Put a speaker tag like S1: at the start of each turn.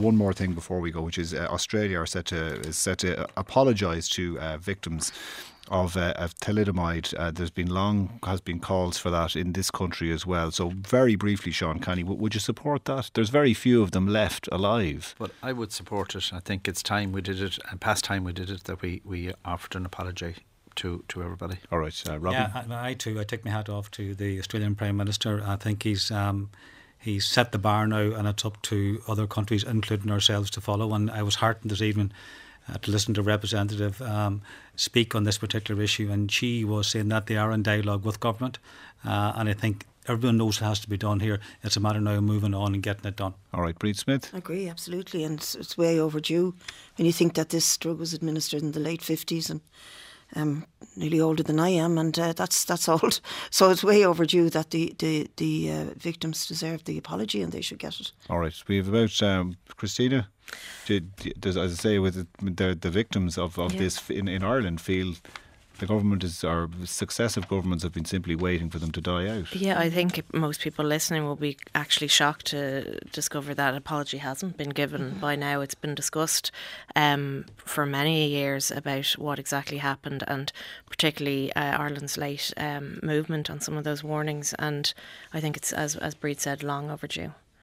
S1: One more thing before we go, which is uh, Australia are set to is set to apologise to uh, victims of, uh, of thalidomide. Uh, there's been long has been calls for that in this country as well. So very briefly, Seán Canney, w- would you support that? There's very few of them left alive.
S2: Well, I would support it. I think it's time we did it, and past time we did it, that we, we offered an apology to, to everybody.
S1: All right, uh, Robin.
S3: Yeah, I, I, too. I take my hat off to the Australian Prime Minister. I think he's um, he's set the bar now, and it's up to other countries, including ourselves, to follow. And I was heartened this evening uh, to listen to a representative um, speak on this particular issue, and she was saying that they are in dialogue with government, uh, and I think everyone knows it has to be done here. It's a matter now of moving on and getting it done.
S1: All right, Bríd Smith.
S4: I agree, absolutely, and it's, it's way overdue when you think that this drug was administered in the late 50s and um, nearly older than I am, and uh, that's that's old. So it's way overdue that the the the uh, victims deserve the apology and they should get it.
S1: All right, we have about um, Christina. Does, as I say, with the the victims of, of yeah. this in, in Ireland feel the government is, or successive governments have been simply waiting for them to die out.
S5: Yeah, I think most people listening will be actually shocked to discover that apology hasn't been given mm-hmm. by now. It's been discussed um, for many years about what exactly happened, and particularly uh, Ireland's late um, movement on some of those warnings. And I think it's, as as Bríd said, long overdue.